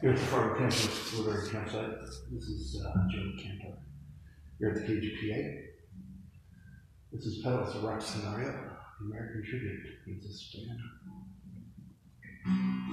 Here the Fargo Campus Woodbury Campsite, this is uh, Joe Cantor. Here at the KGPA. This is Petals of Rock Scenario, American Tribute. It's this band.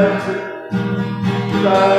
Back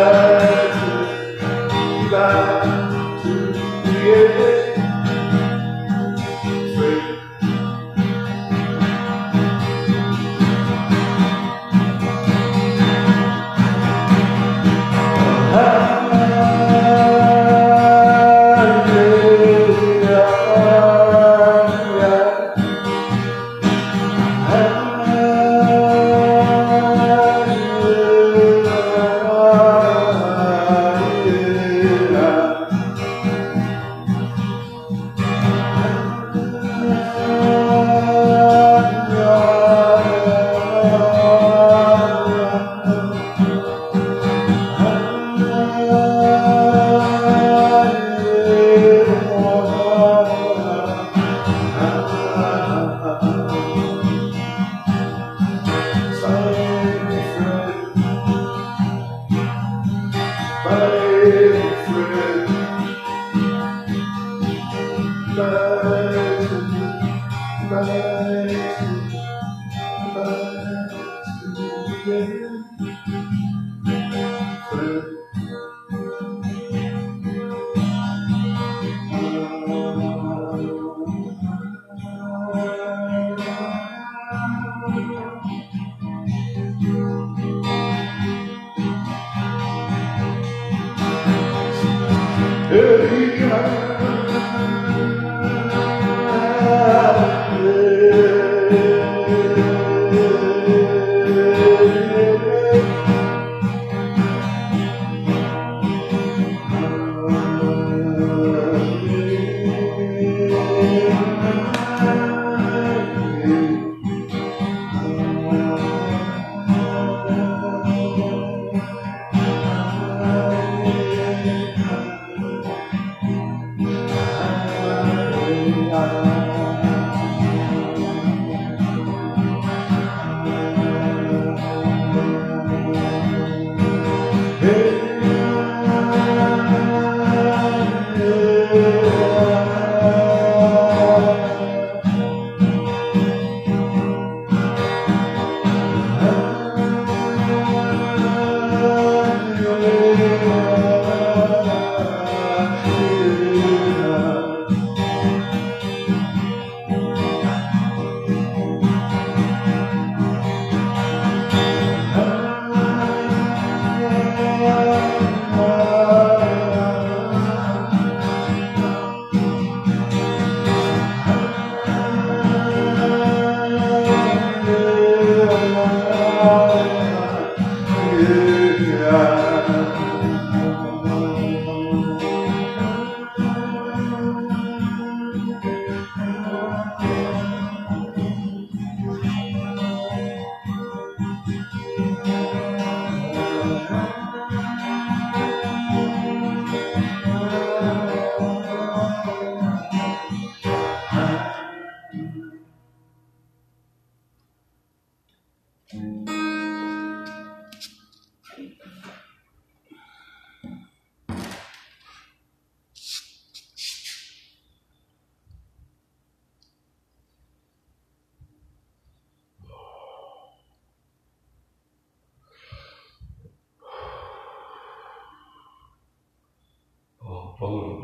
Bum,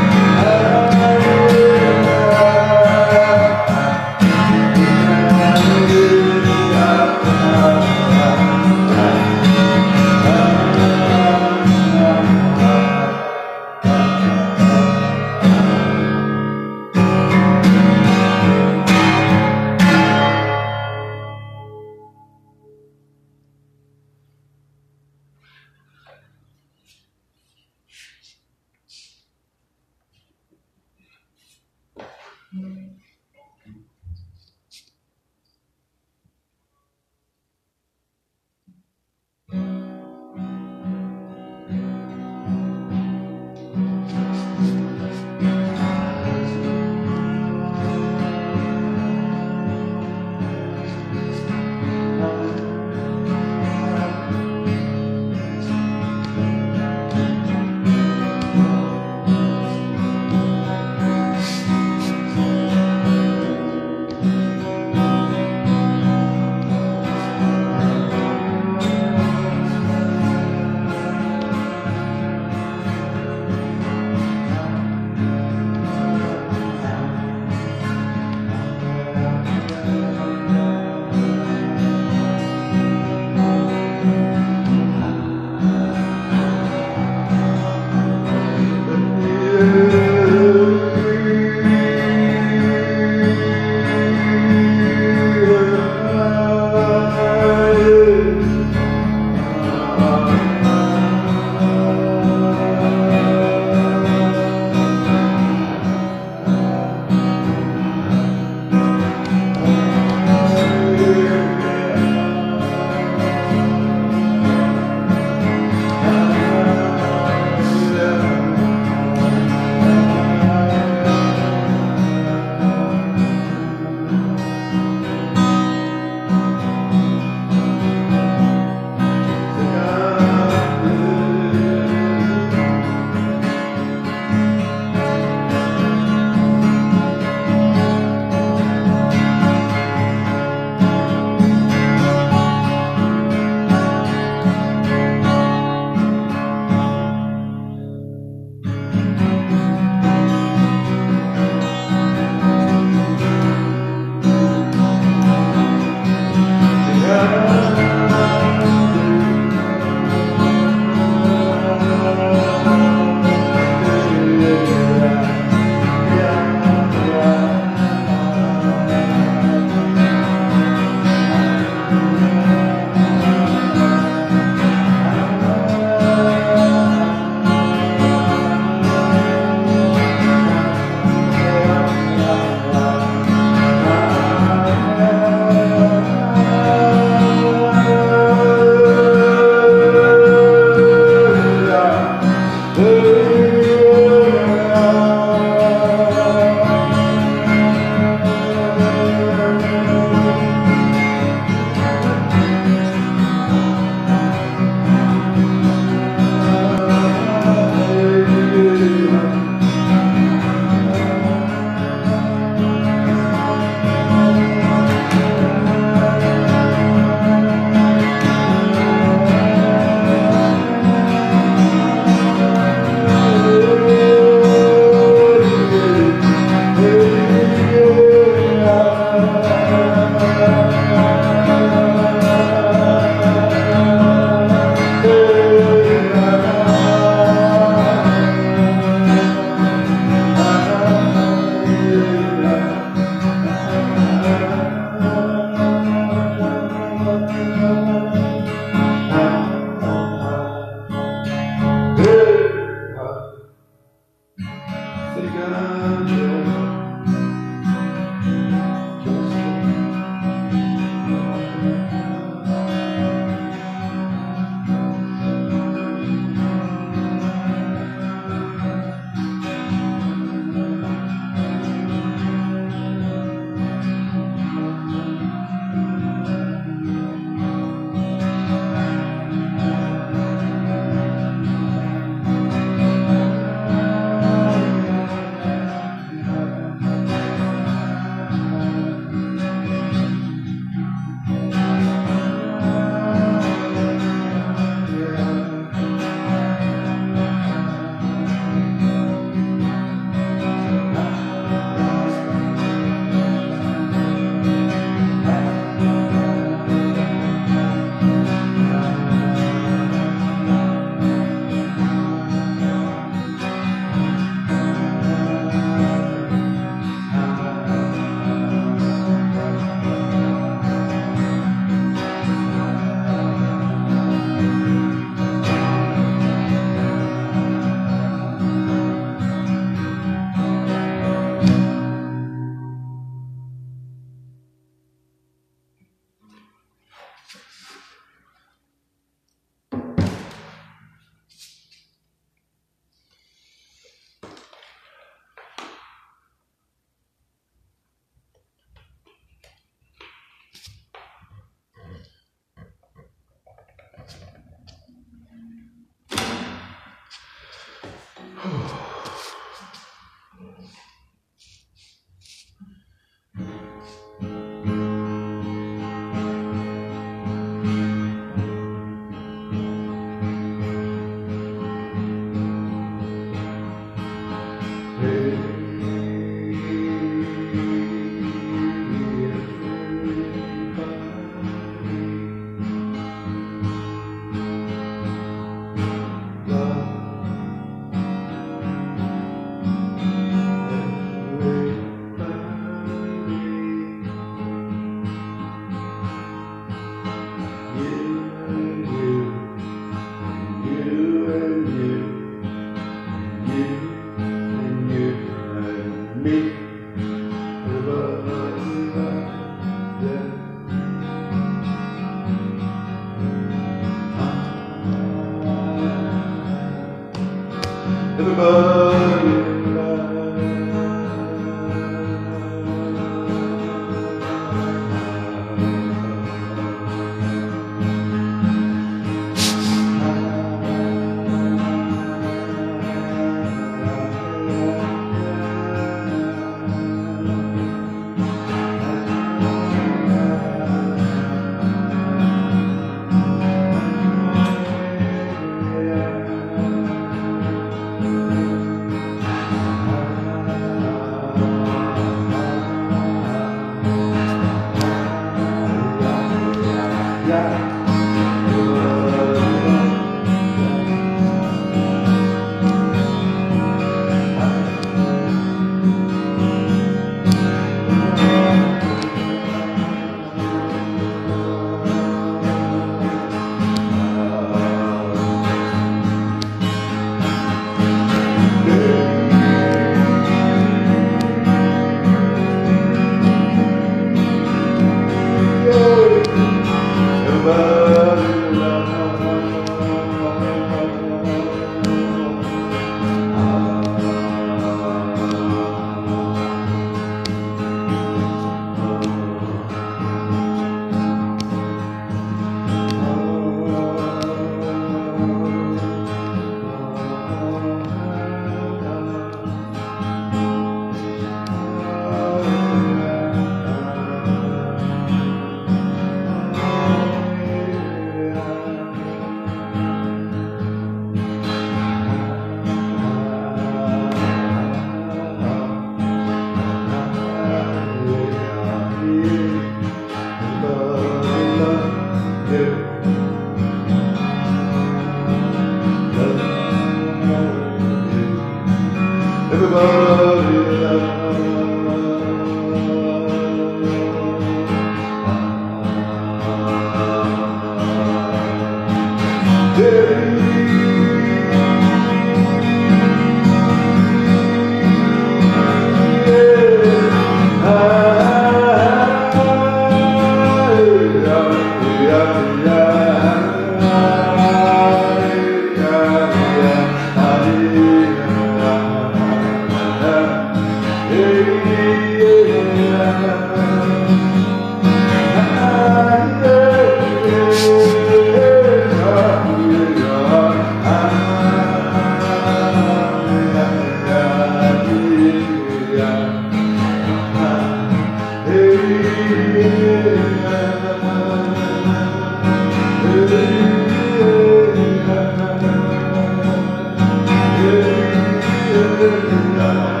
good enough.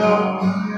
Love.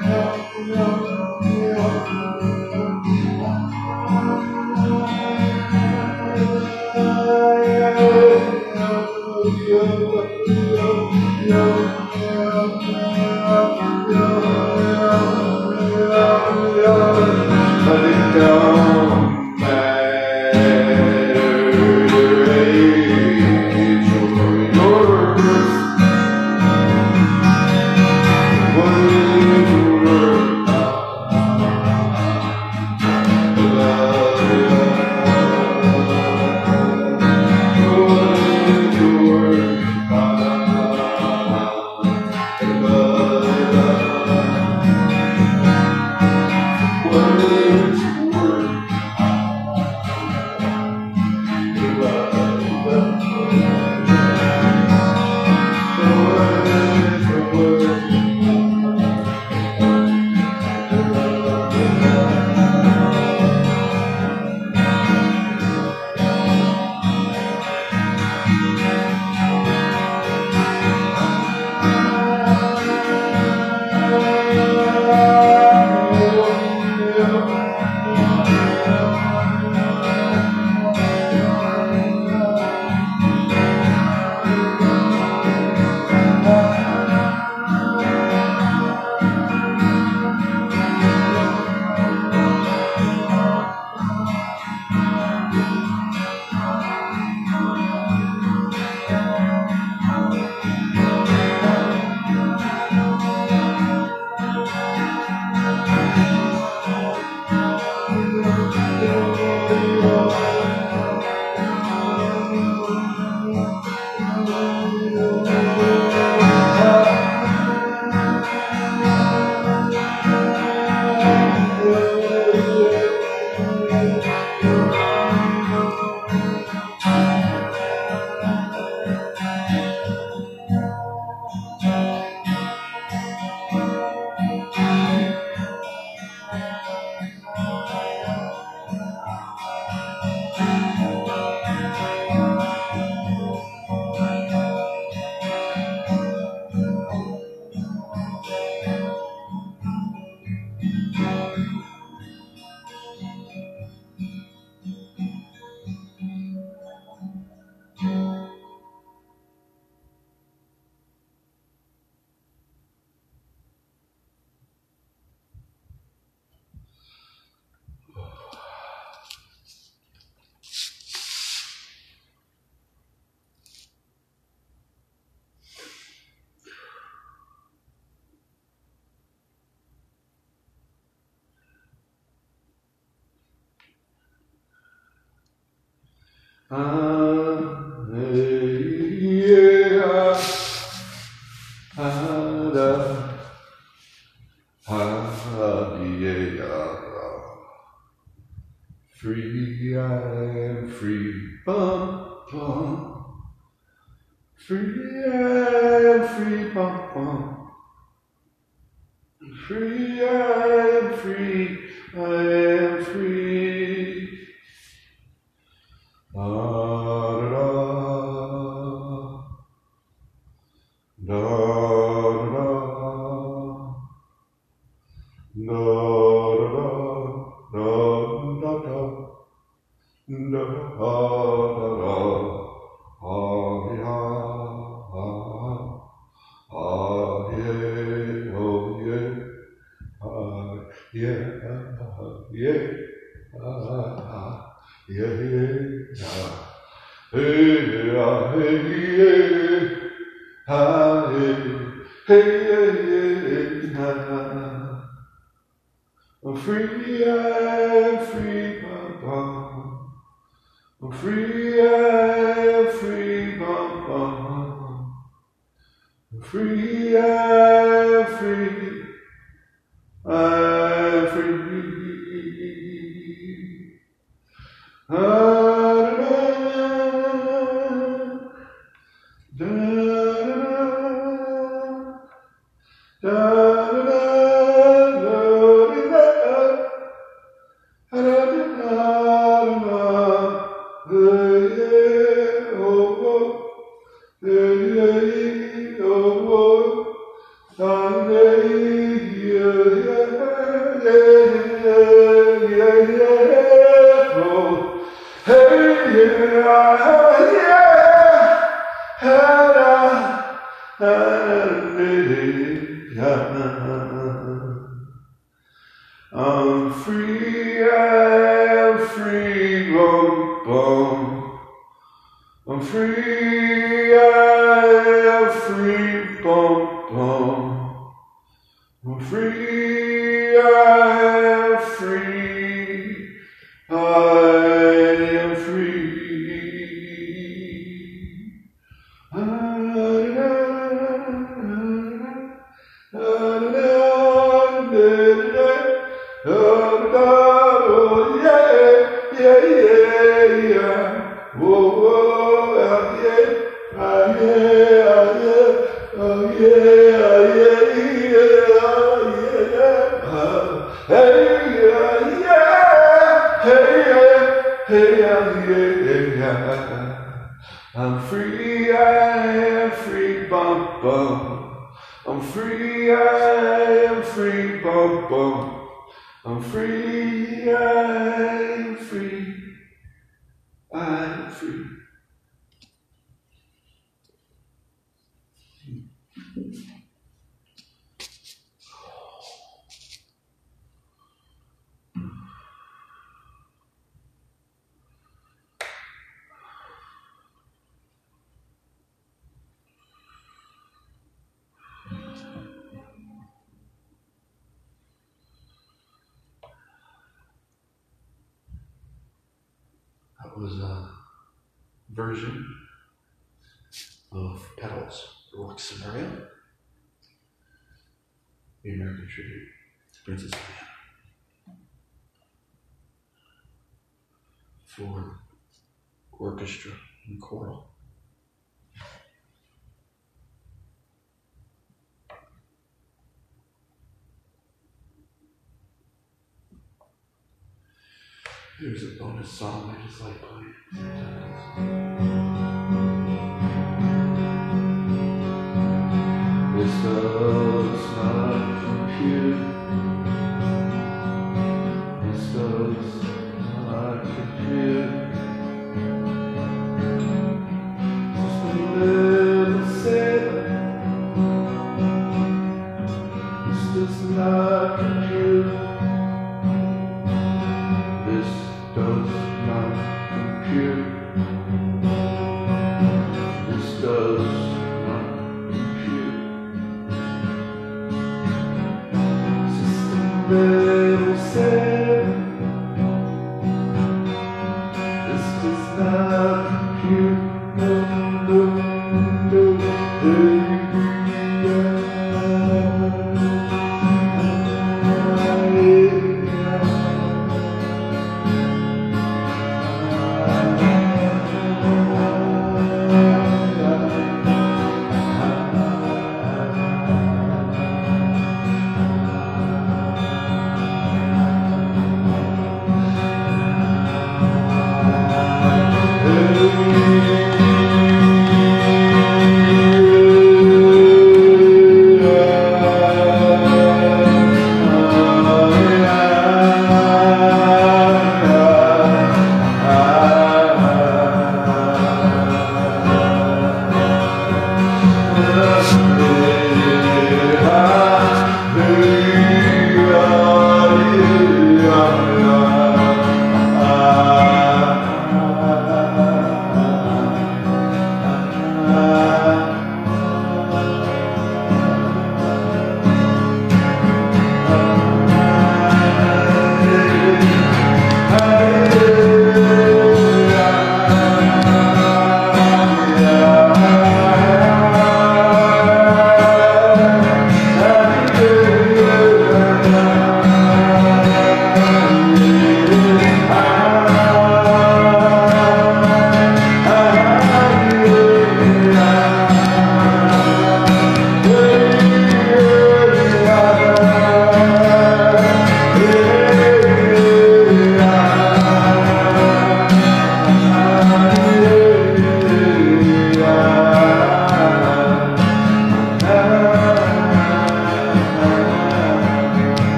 and a song, They're just like,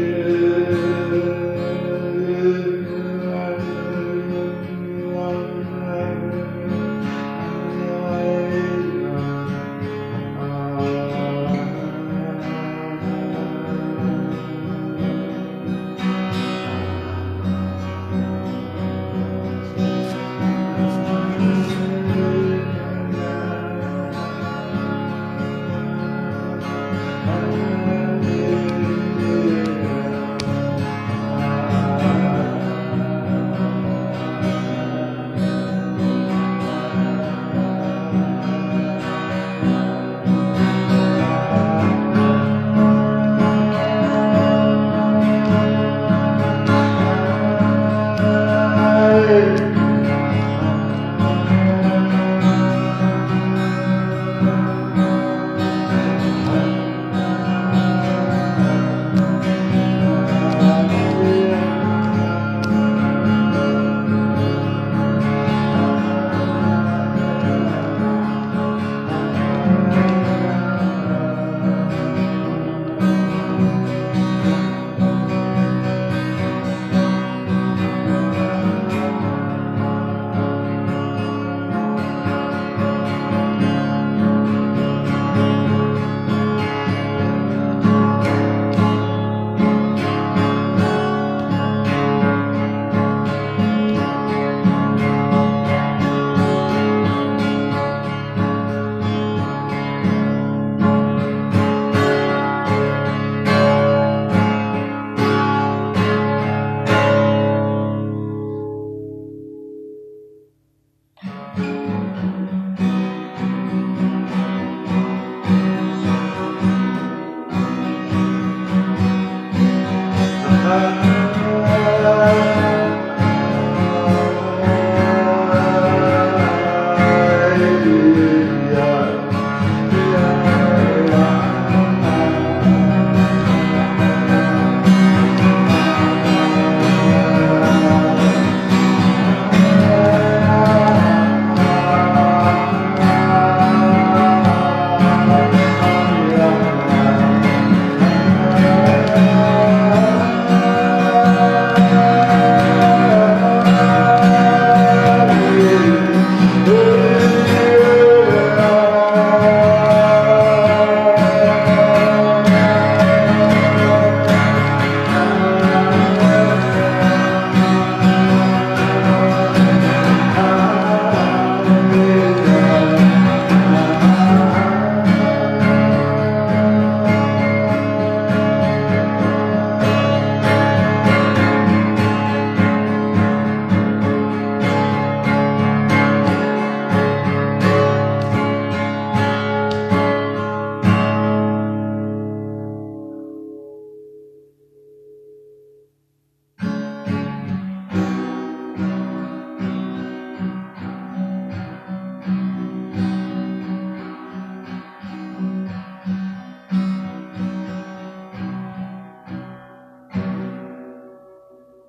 Ah